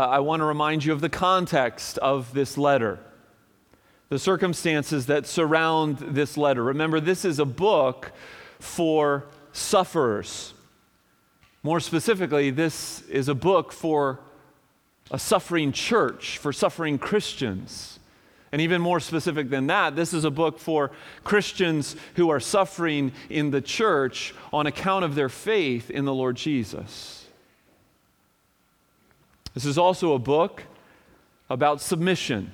Uh, I want to remind you of the context of this letter, the circumstances that surround this letter. Remember, this is a book for sufferers. More specifically, this is a book for a suffering church, for suffering Christians. And even more specific than that, this is a book for Christians who are suffering in the church on account of their faith in the Lord Jesus. This is also a book about submission.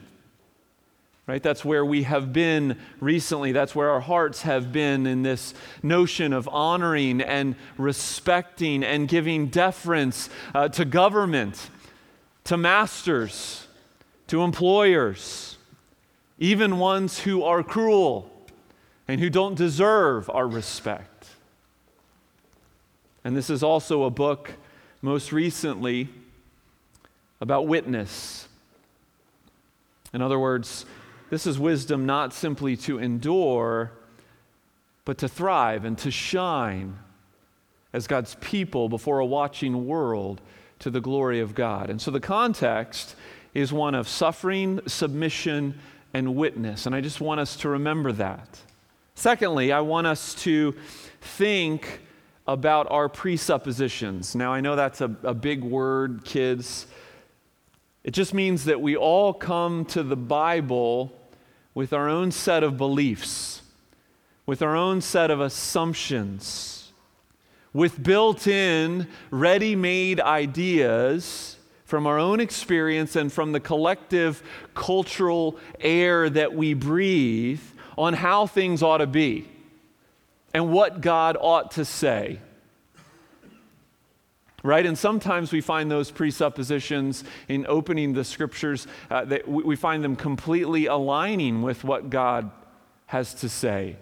Right? That's where we have been recently. That's where our hearts have been in this notion of honoring and respecting and giving deference uh, to government, to masters, to employers, even ones who are cruel and who don't deserve our respect. And this is also a book, most recently, about witness. In other words, this is wisdom not simply to endure, but to thrive and to shine as God's people before a watching world to the glory of God. And so the context is one of suffering, submission, and witness. And I just want us to remember that. Secondly, I want us to think about our presuppositions. Now, I know that's a, a big word, kids. It just means that we all come to the Bible with our own set of beliefs, with our own set of assumptions, with built in, ready made ideas from our own experience and from the collective cultural air that we breathe on how things ought to be and what God ought to say right? And sometimes we find those presuppositions in opening the scriptures, uh, that we find them completely aligning with what God has to say.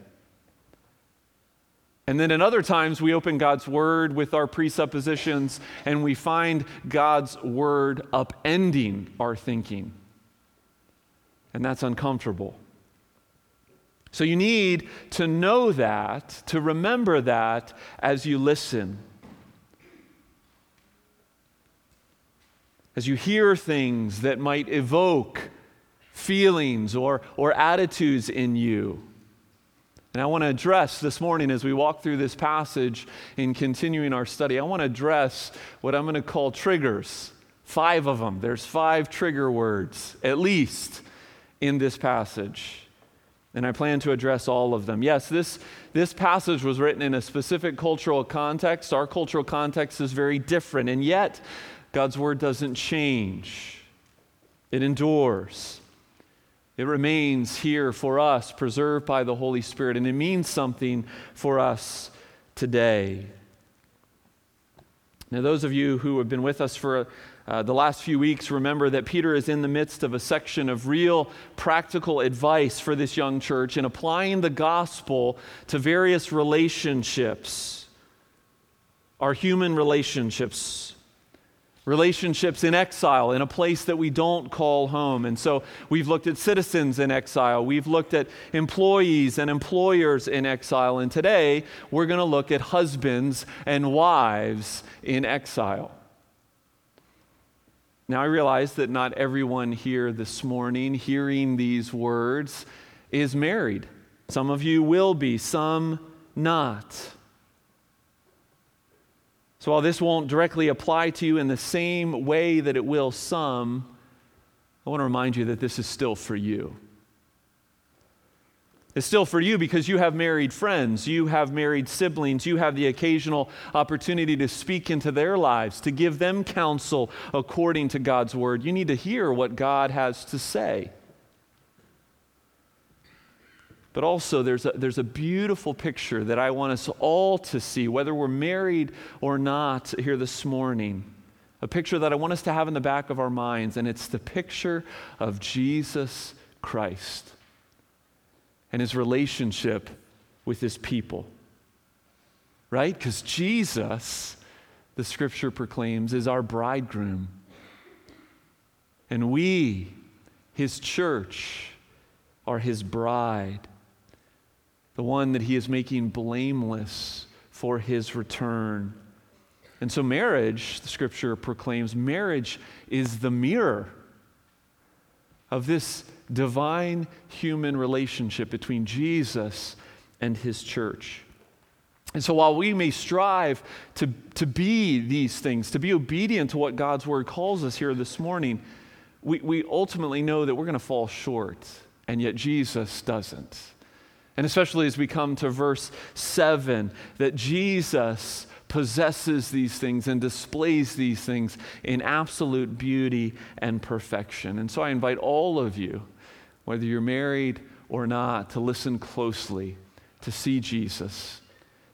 And then in other times, we open God's word with our presuppositions and we find God's word upending our thinking. And that's uncomfortable. So you need to know that, to remember that as you listen. As you hear things that might evoke feelings or, or attitudes in you. And I want to address this morning as we walk through this passage in continuing our study, I want to address what I'm going to call triggers. Five of them. There's five trigger words, at least, in this passage. And I plan to address all of them. Yes, this, this passage was written in a specific cultural context. Our cultural context is very different. And yet, God's word doesn't change, it endures. It remains here for us, preserved by the Holy Spirit, and it means something for us today. Now, those of you who have been with us for uh, the last few weeks remember that Peter is in the midst of a section of real practical advice for this young church in applying the gospel to various relationships, our human relationships relationships in exile in a place that we don't call home. And so we've looked at citizens in exile, we've looked at employees and employers in exile, and today we're going to look at husbands and wives in exile. Now, I realize that not everyone here this morning hearing these words is married. Some of you will be, some not. So while this won't directly apply to you in the same way that it will some, I want to remind you that this is still for you. It's still for you because you have married friends, you have married siblings, you have the occasional opportunity to speak into their lives, to give them counsel according to God's word. You need to hear what God has to say. But also, there's a, there's a beautiful picture that I want us all to see, whether we're married or not, here this morning. A picture that I want us to have in the back of our minds, and it's the picture of Jesus Christ and his relationship with his people. Right? Because Jesus, the scripture proclaims, is our bridegroom. And we, his church, are his bride the one that he is making blameless for his return. And so, marriage, the scripture proclaims, marriage is the mirror of this divine human relationship between Jesus and his church. And so, while we may strive to, to be these things, to be obedient to what God's word calls us here this morning, we, we ultimately know that we're going to fall short, and yet Jesus doesn't. And especially as we come to verse 7, that Jesus possesses these things and displays these things in absolute beauty and perfection. And so I invite all of you, whether you're married or not, to listen closely to see Jesus.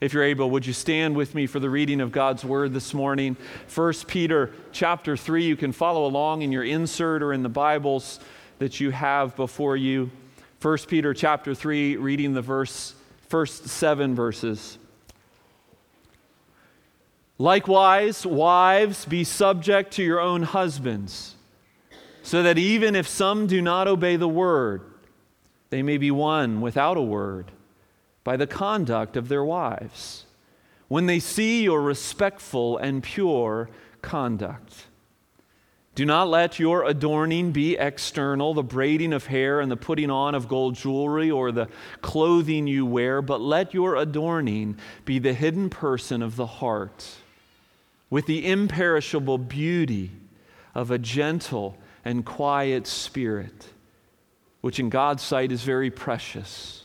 If you're able, would you stand with me for the reading of God's word this morning? 1 Peter chapter 3. You can follow along in your insert or in the Bibles that you have before you. 1 Peter chapter 3, reading the verse, first seven verses. Likewise, wives, be subject to your own husbands, so that even if some do not obey the word, they may be won without a word by the conduct of their wives, when they see your respectful and pure conduct. Do not let your adorning be external, the braiding of hair and the putting on of gold jewelry or the clothing you wear, but let your adorning be the hidden person of the heart, with the imperishable beauty of a gentle and quiet spirit, which in God's sight is very precious.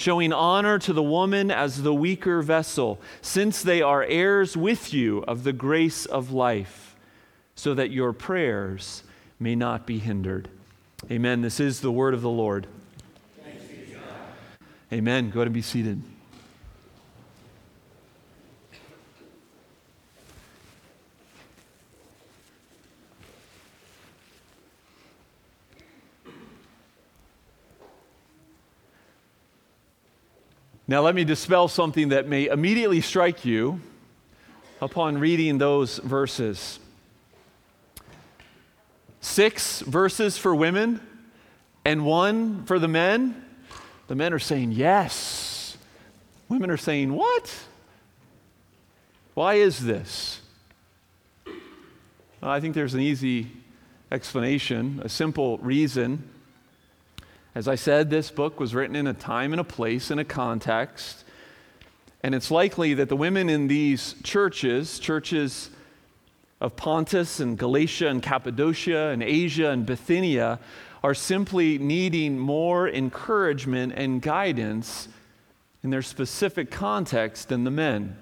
showing honor to the woman as the weaker vessel, since they are heirs with you of the grace of life, so that your prayers may not be hindered. Amen. This is the word of the Lord. Amen. Go ahead and be seated. Now, let me dispel something that may immediately strike you upon reading those verses. Six verses for women and one for the men. The men are saying yes. Women are saying, What? Why is this? Well, I think there's an easy explanation, a simple reason. As I said, this book was written in a time and a place and a context. And it's likely that the women in these churches, churches of Pontus and Galatia and Cappadocia and Asia and Bithynia, are simply needing more encouragement and guidance in their specific context than the men.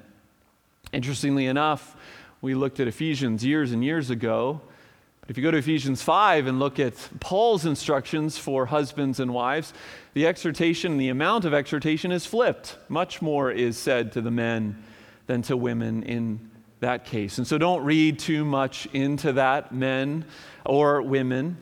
Interestingly enough, we looked at Ephesians years and years ago, if you go to Ephesians 5 and look at Paul's instructions for husbands and wives, the exhortation, the amount of exhortation is flipped. Much more is said to the men than to women in that case. And so don't read too much into that, men or women.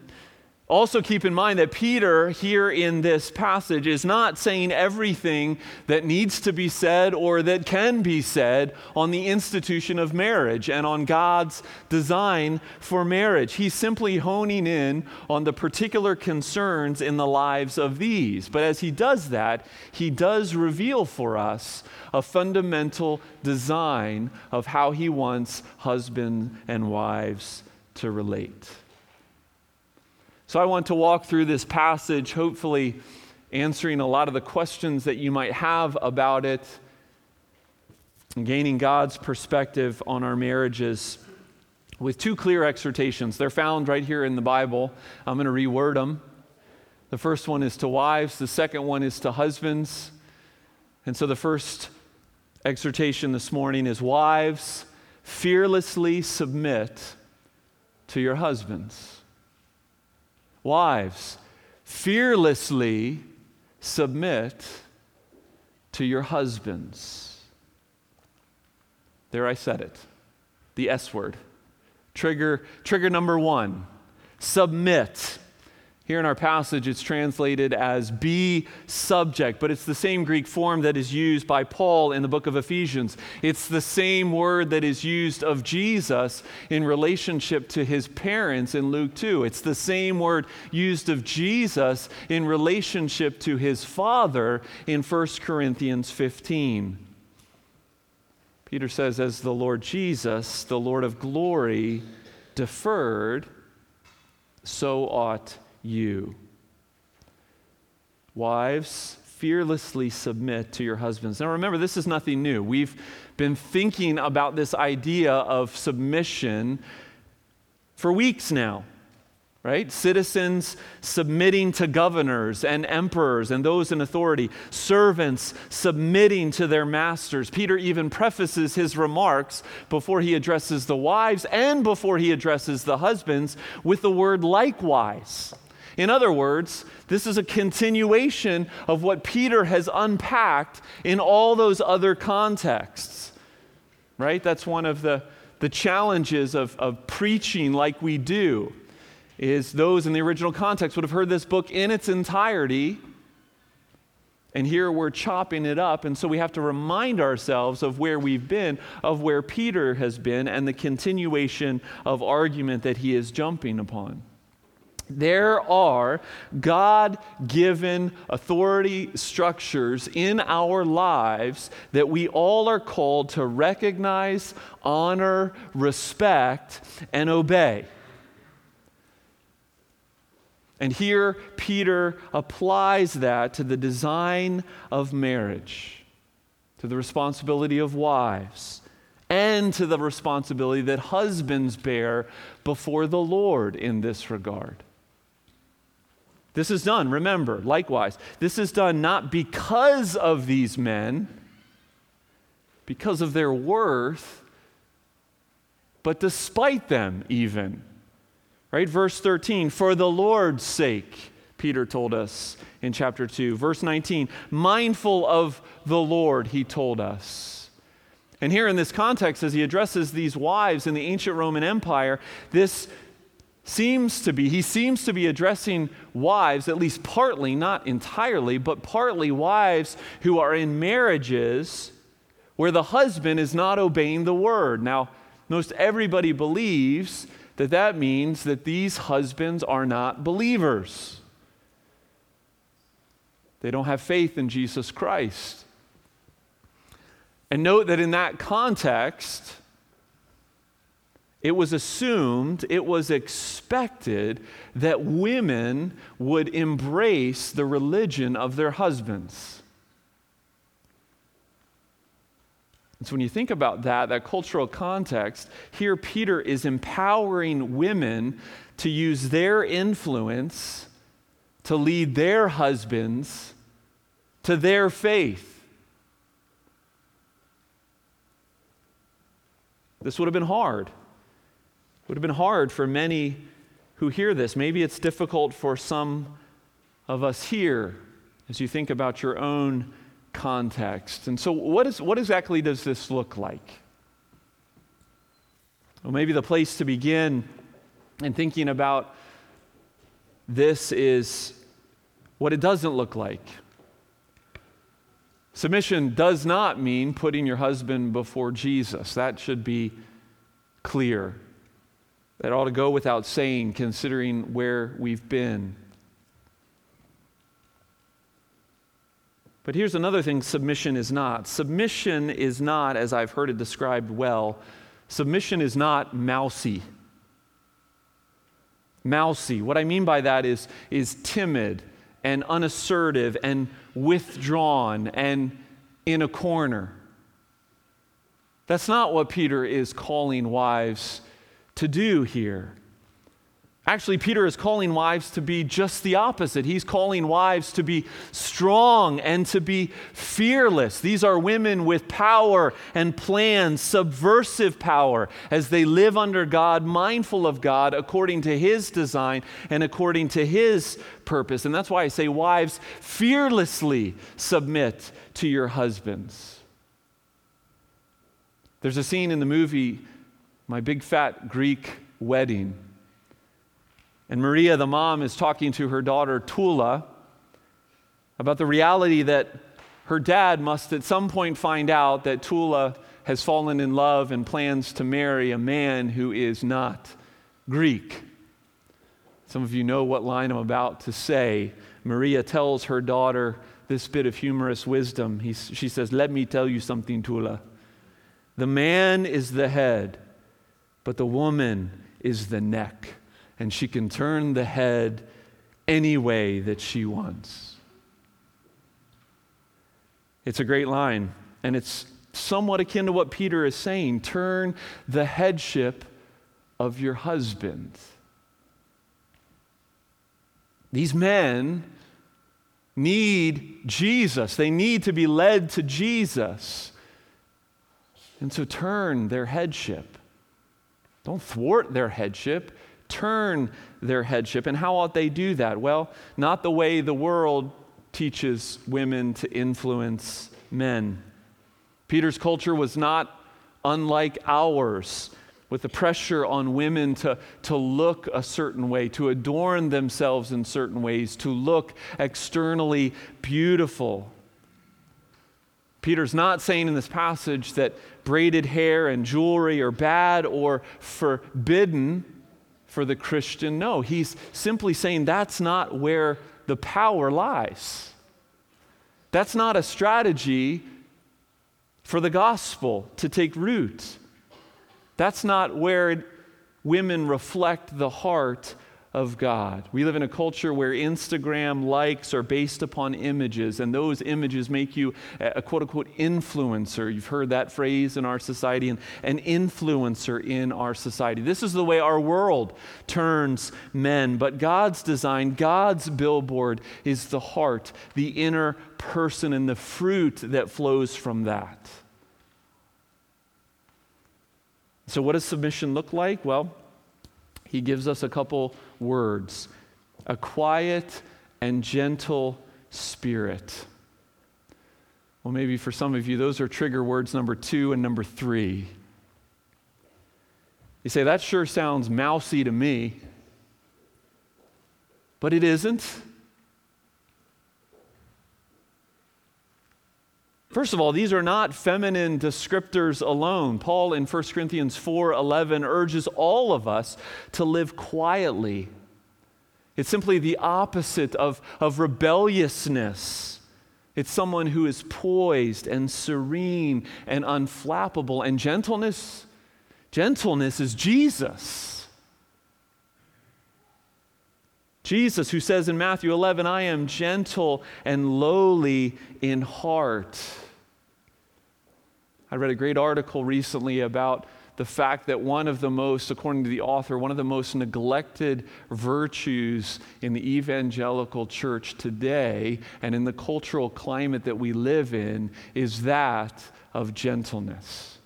Also, keep in mind that Peter, here in this passage, is not saying everything that needs to be said or that can be said on the institution of marriage and on God's design for marriage. He's simply honing in on the particular concerns in the lives of these. But as he does that, he does reveal for us a fundamental design of how he wants husbands and wives to relate. So I want to walk through this passage, hopefully answering a lot of the questions that you might have about it, gaining God's perspective on our marriages with two clear exhortations. They're found right here in the Bible. I'm going to reword them. The first one is to wives, the second one is to husbands. And so the first exhortation this morning is wives, fearlessly submit to your husbands. Wives, fearlessly submit to your husbands. There I said it. The S word. Trigger, trigger number one submit. Here in our passage, it's translated as be subject, but it's the same Greek form that is used by Paul in the book of Ephesians. It's the same word that is used of Jesus in relationship to his parents in Luke 2. It's the same word used of Jesus in relationship to his father in 1 Corinthians 15. Peter says, as the Lord Jesus, the Lord of glory, deferred, so ought you. Wives, fearlessly submit to your husbands. Now remember, this is nothing new. We've been thinking about this idea of submission for weeks now right? Citizens submitting to governors and emperors and those in authority, servants submitting to their masters. Peter even prefaces his remarks before he addresses the wives and before he addresses the husbands with the word likewise. In other words, this is a continuation of what Peter has unpacked in all those other contexts, right? That's one of the, the challenges of, of preaching like we do is those in the original context would have heard this book in its entirety. And here we're chopping it up. And so we have to remind ourselves of where we've been, of where Peter has been, and the continuation of argument that he is jumping upon. There are God given authority structures in our lives that we all are called to recognize, honor, respect, and obey. And here, Peter applies that to the design of marriage, to the responsibility of wives, and to the responsibility that husbands bear before the Lord in this regard. This is done, remember, likewise, this is done not because of these men, because of their worth, but despite them, even. Right? Verse 13, for the Lord's sake, Peter told us in chapter 2. Verse 19, mindful of the Lord, he told us. And here in this context, as he addresses these wives in the ancient Roman Empire, this seems to be, he seems to be addressing wives, at least partly, not entirely, but partly wives who are in marriages where the husband is not obeying the word. Now, most everybody believes that that means that these husbands are not believers. They don't have faith in Jesus Christ. And note that in that context, it was assumed, it was expected that women would embrace the religion of their husbands. And so when you think about that, that cultural context, here Peter is empowering women to use their influence to lead their husbands to their faith. This would have been hard. Would have been hard for many who hear this. Maybe it's difficult for some of us here as you think about your own context. And so, what, is, what exactly does this look like? Well, maybe the place to begin in thinking about this is what it doesn't look like. Submission does not mean putting your husband before Jesus. That should be clear. That ought to go without saying, considering where we've been. But here's another thing submission is not. Submission is not, as I've heard it described well, submission is not mousy. Mousy. What I mean by that is, is timid and unassertive and withdrawn and in a corner. That's not what Peter is calling wives to do here. Actually, Peter is calling wives to be just the opposite. He's calling wives to be strong and to be fearless. These are women with power and plans, subversive power, as they live under God, mindful of God, according to His design and according to His purpose. And that's why I say, wives, fearlessly submit to your husbands. There's a scene in the movie, My Big Fat Greek Wedding And Maria, the mom, is talking to her daughter, Tula, about the reality that her dad must at some point find out that Tula has fallen in love and plans to marry a man who is not Greek. Some of you know what line I'm about to say. Maria tells her daughter this bit of humorous wisdom. He, she says, Let me tell you something, Tula. The man is the head, but the woman is the neck, and she can turn the head any way that she wants. It's a great line, and it's somewhat akin to what Peter is saying turn the headship of your husband. These men need Jesus, they need to be led to Jesus. And so turn their headship. Don't thwart their headship, turn their headship. And how ought they do that? Well, not the way the world teaches women to influence men. Peter's culture was not unlike ours, with the pressure on women to, to look a certain way, to adorn themselves in certain ways, to look externally beautiful. Peter's not saying in this passage that braided hair and jewelry are bad or forbidden for the Christian. No, he's simply saying that's not where the power lies. That's not a strategy for the gospel to take root. That's not where women reflect the heart of God. We live in a culture where Instagram likes are based upon images, and those images make you a quote unquote influencer. You've heard that phrase in our society, and an influencer in our society. This is the way our world turns men. But God's design, God's billboard is the heart, the inner person, and the fruit that flows from that. So, what does submission look like? Well, he gives us a couple words a quiet and gentle spirit. Well, maybe for some of you, those are trigger words number two and number three. You say, that sure sounds mousy to me, but it isn't. First of all, these are not feminine descriptors alone. Paul in 1 Corinthians 4:11 urges all of us to live quietly. It's simply the opposite of, of rebelliousness. It's someone who is poised and serene and unflappable. And gentleness, gentleness is Jesus. Jesus, who says in Matthew 11, I am gentle and lowly in heart. I read a great article recently about the fact that one of the most, according to the author, one of the most neglected virtues in the evangelical church today and in the cultural climate that we live in is that of gentleness.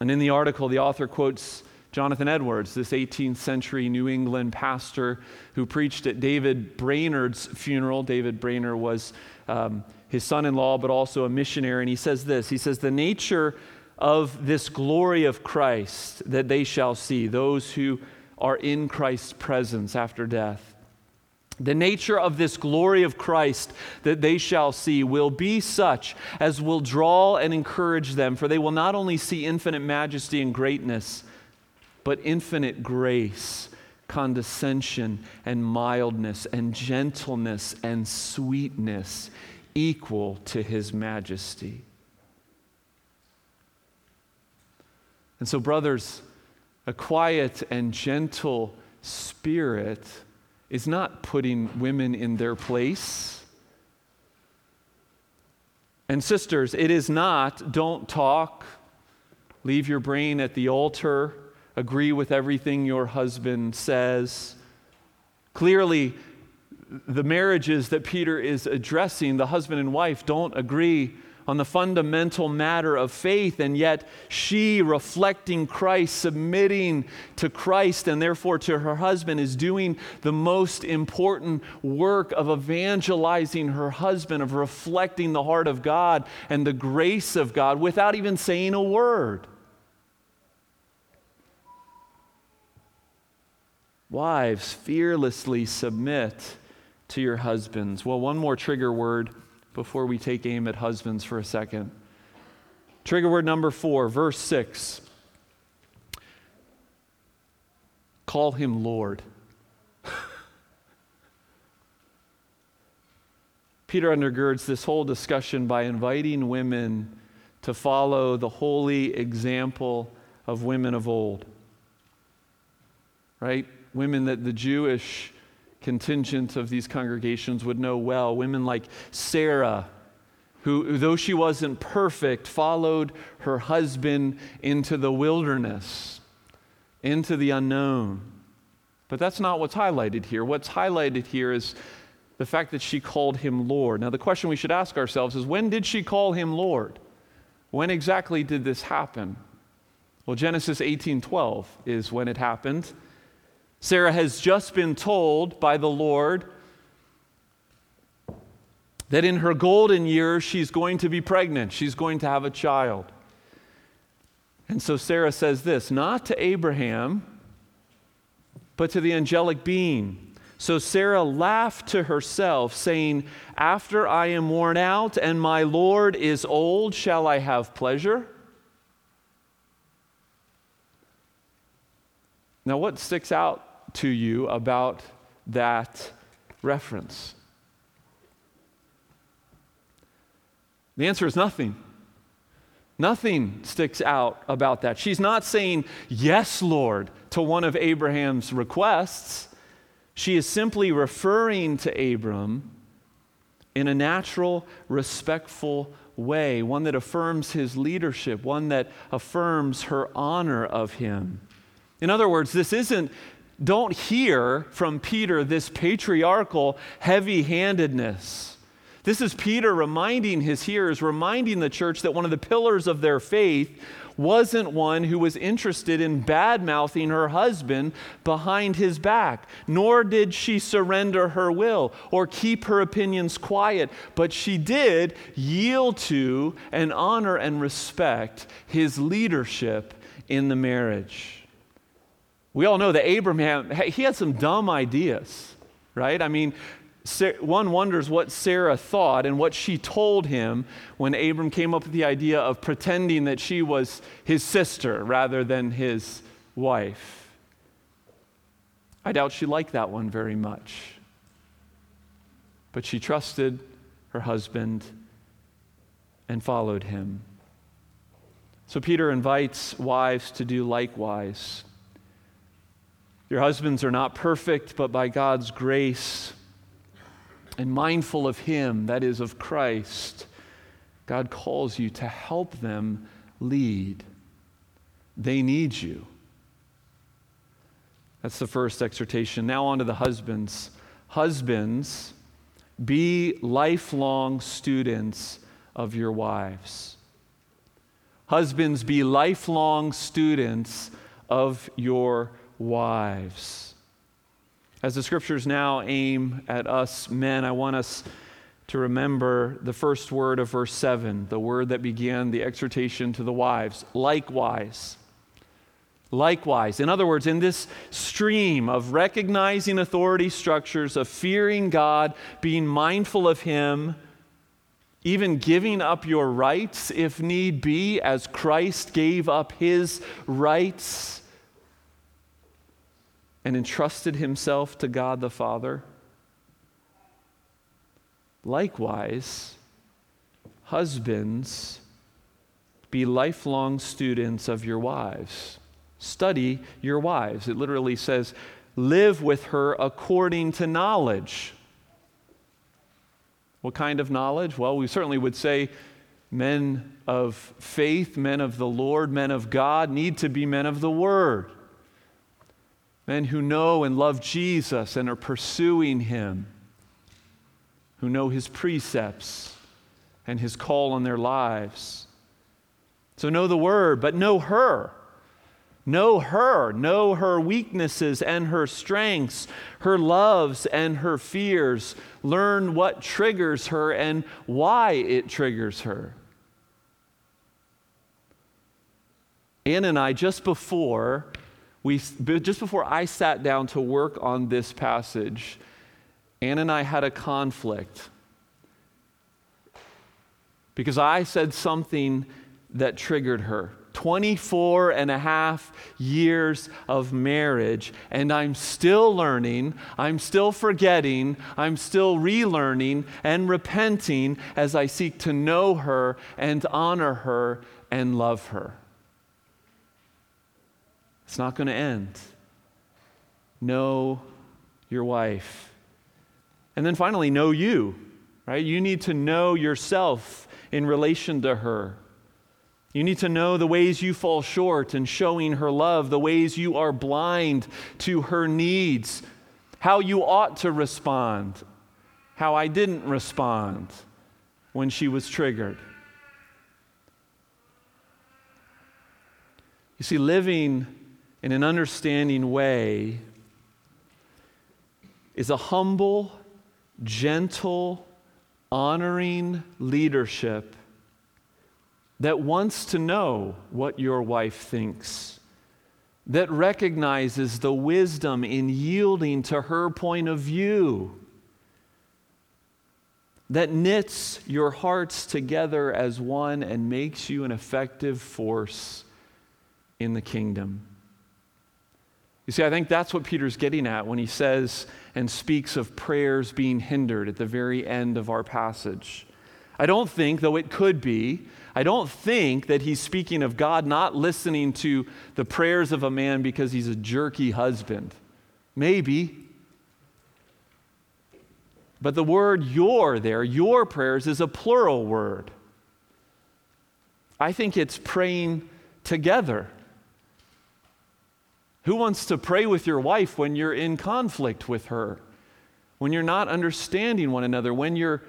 And in the article, the author quotes Jonathan Edwards, this 18th century New England pastor who preached at David Brainerd's funeral. David Brainerd was um, his son in law, but also a missionary. And he says this He says, The nature of this glory of Christ that they shall see, those who are in Christ's presence after death. The nature of this glory of Christ that they shall see will be such as will draw and encourage them, for they will not only see infinite majesty and greatness, but infinite grace, condescension, and mildness, and gentleness, and sweetness equal to his majesty. And so, brothers, a quiet and gentle spirit is not putting women in their place. And, sisters, it is not don't talk, leave your brain at the altar, agree with everything your husband says. Clearly, the marriages that Peter is addressing, the husband and wife, don't agree on the fundamental matter of faith, and yet she, reflecting Christ, submitting to Christ and therefore to her husband, is doing the most important work of evangelizing her husband, of reflecting the heart of God and the grace of God without even saying a word. Wives, fearlessly submit to your husbands. Well, one more trigger word before we take aim at husbands for a second. Trigger word number four, verse six. Call him Lord. Peter undergirds this whole discussion by inviting women to follow the holy example of women of old. Right? Women that the Jewish contingent of these congregations would know well. Women like Sarah, who, though she wasn't perfect, followed her husband into the wilderness, into the unknown. But that's not what's highlighted here. What's highlighted here is the fact that she called him Lord. Now, the question we should ask ourselves is when did she call him Lord? When exactly did this happen? Well, Genesis 18:12 is when it happened. Sarah has just been told by the Lord that in her golden years she's going to be pregnant, she's going to have a child. And so Sarah says this, not to Abraham, but to the angelic being so Sarah laughed to herself, saying, After I am worn out and my Lord is old, shall I have pleasure? Now, what sticks out to you about that reference? The answer is nothing. Nothing sticks out about that. She's not saying, Yes, Lord, to one of Abraham's requests. She is simply referring to Abram in a natural, respectful way, one that affirms his leadership, one that affirms her honor of him. In other words, this isn't, don't hear from Peter this patriarchal heavy handedness. This is Peter reminding his hearers, reminding the church that one of the pillars of their faith wasn't one who was interested in bad mouthing her husband behind his back, nor did she surrender her will or keep her opinions quiet, but she did yield to and honor and respect his leadership in the marriage. We all know that Abraham, he had some dumb ideas, right? I mean, one wonders what Sarah thought and what she told him when Abram came up with the idea of pretending that she was his sister rather than his wife. I doubt she liked that one very much. But she trusted her husband and followed him. So Peter invites wives to do likewise. Your husbands are not perfect, but by God's grace, and mindful of Him, that is, of Christ, God calls you to help them lead. They need you. That's the first exhortation. Now, on to the husbands. Husbands, be lifelong students of your wives. Husbands, be lifelong students of your wives. As the scriptures now aim at us men, I want us to remember the first word of verse 7, the word that began the exhortation to the wives. Likewise. Likewise. In other words, in this stream of recognizing authority structures, of fearing God, being mindful of Him, even giving up your rights if need be, as Christ gave up His rights and entrusted himself to God the Father? Likewise, husbands, be lifelong students of your wives. Study your wives. It literally says, live with her according to knowledge. What kind of knowledge? Well, we certainly would say men of faith, men of the Lord, men of God need to be men of the Word men who know and love Jesus and are pursuing him, who know his precepts and his call on their lives. So know the word, but know her. Know her, know her weaknesses and her strengths, her loves and her fears. Learn what triggers her and why it triggers her. Ann and I, just before we, just before I sat down to work on this passage, Ann and I had a conflict because I said something that triggered her. 24 and a half years of marriage, and I'm still learning, I'm still forgetting, I'm still relearning and repenting as I seek to know her and honor her and love her. It's not going to end. Know your wife. And then finally, know you, right? You need to know yourself in relation to her. You need to know the ways you fall short in showing her love, the ways you are blind to her needs, how you ought to respond, how I didn't respond when she was triggered. You see, living in an understanding way is a humble, gentle, honoring leadership that wants to know what your wife thinks, that recognizes the wisdom in yielding to her point of view, that knits your hearts together as one and makes you an effective force in the kingdom. You see, I think that's what Peter's getting at when he says and speaks of prayers being hindered at the very end of our passage. I don't think, though it could be, I don't think that he's speaking of God not listening to the prayers of a man because he's a jerky husband. Maybe. But the word your there, your prayers, is a plural word. I think it's praying together. Who wants to pray with your wife when you're in conflict with her? When you're not understanding one another? When you're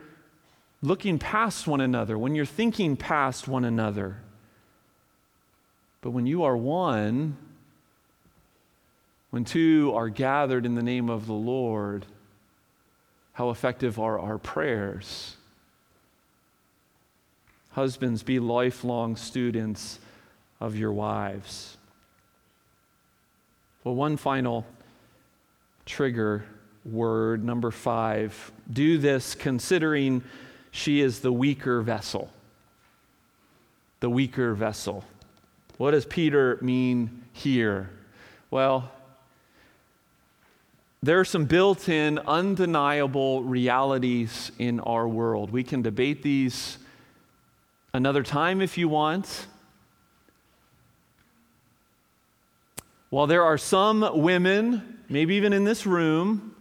looking past one another, when you're thinking past one another. But when you are one, when two are gathered in the name of the Lord, how effective are our prayers? Husbands, be lifelong students of your wives. Well, one final trigger word, number five. Do this considering she is the weaker vessel. The weaker vessel. What does Peter mean here? Well, there are some built in, undeniable realities in our world. We can debate these another time if you want. While there are some women, maybe even in this room,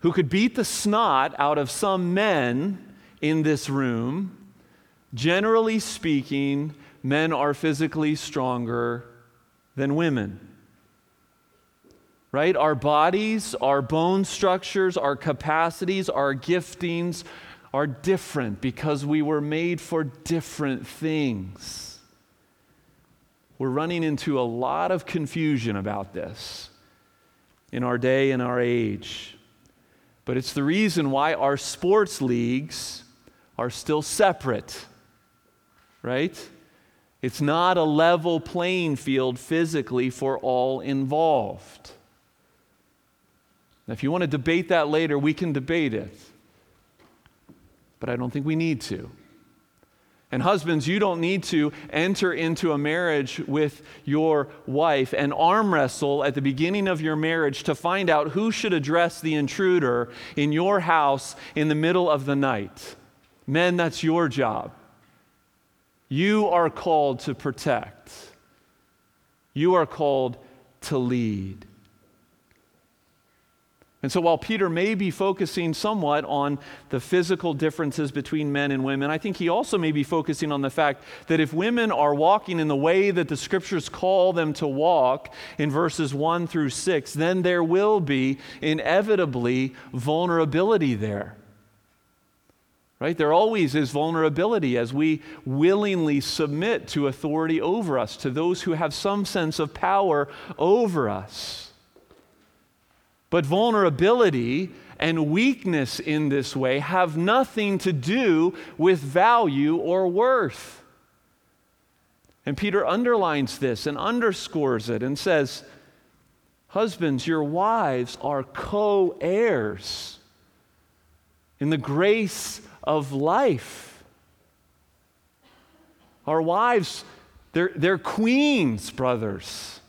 who could beat the snot out of some men in this room, generally speaking, men are physically stronger than women. Right? Our bodies, our bone structures, our capacities, our giftings are different because we were made for different things. We're running into a lot of confusion about this in our day and our age. But it's the reason why our sports leagues are still separate, right? It's not a level playing field physically for all involved. Now, if you want to debate that later, we can debate it. But I don't think we need to. And husbands, you don't need to enter into a marriage with your wife and arm wrestle at the beginning of your marriage to find out who should address the intruder in your house in the middle of the night. Men, that's your job. You are called to protect, you are called to lead. And so, while Peter may be focusing somewhat on the physical differences between men and women, I think he also may be focusing on the fact that if women are walking in the way that the scriptures call them to walk in verses 1 through 6, then there will be inevitably vulnerability there. Right? There always is vulnerability as we willingly submit to authority over us, to those who have some sense of power over us. But vulnerability and weakness in this way have nothing to do with value or worth. And Peter underlines this and underscores it and says, Husbands, your wives are co heirs in the grace of life. Our wives, they're, they're queens, brothers.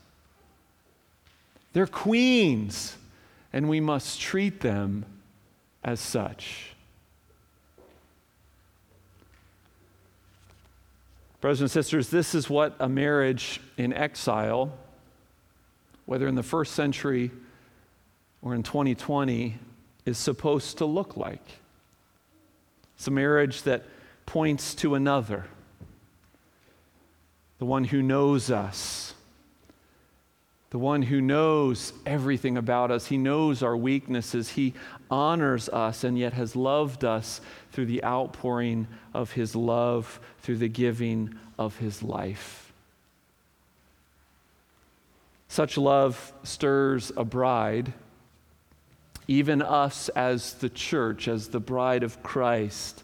They're queens, and we must treat them as such. Brothers and sisters, this is what a marriage in exile, whether in the first century or in 2020, is supposed to look like. It's a marriage that points to another, the one who knows us, the one who knows everything about us. He knows our weaknesses. He honors us and yet has loved us through the outpouring of his love, through the giving of his life. Such love stirs a bride, even us as the church, as the bride of Christ,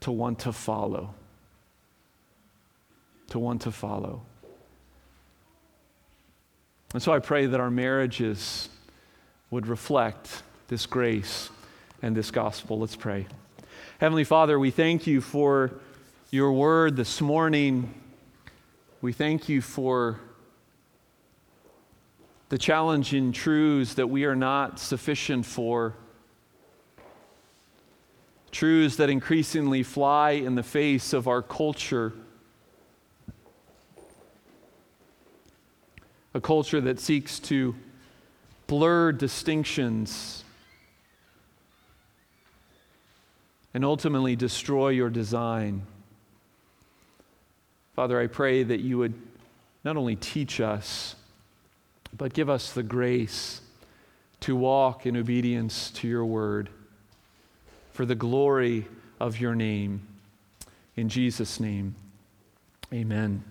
to want to follow. To want to follow. And so I pray that our marriages would reflect this grace and this gospel. Let's pray. Heavenly Father, we thank you for your word this morning. We thank you for the challenging truths that we are not sufficient for. Truths that increasingly fly in the face of our culture a culture that seeks to blur distinctions and ultimately destroy your design. Father, I pray that you would not only teach us, but give us the grace to walk in obedience to your word for the glory of your name. In Jesus' name, amen.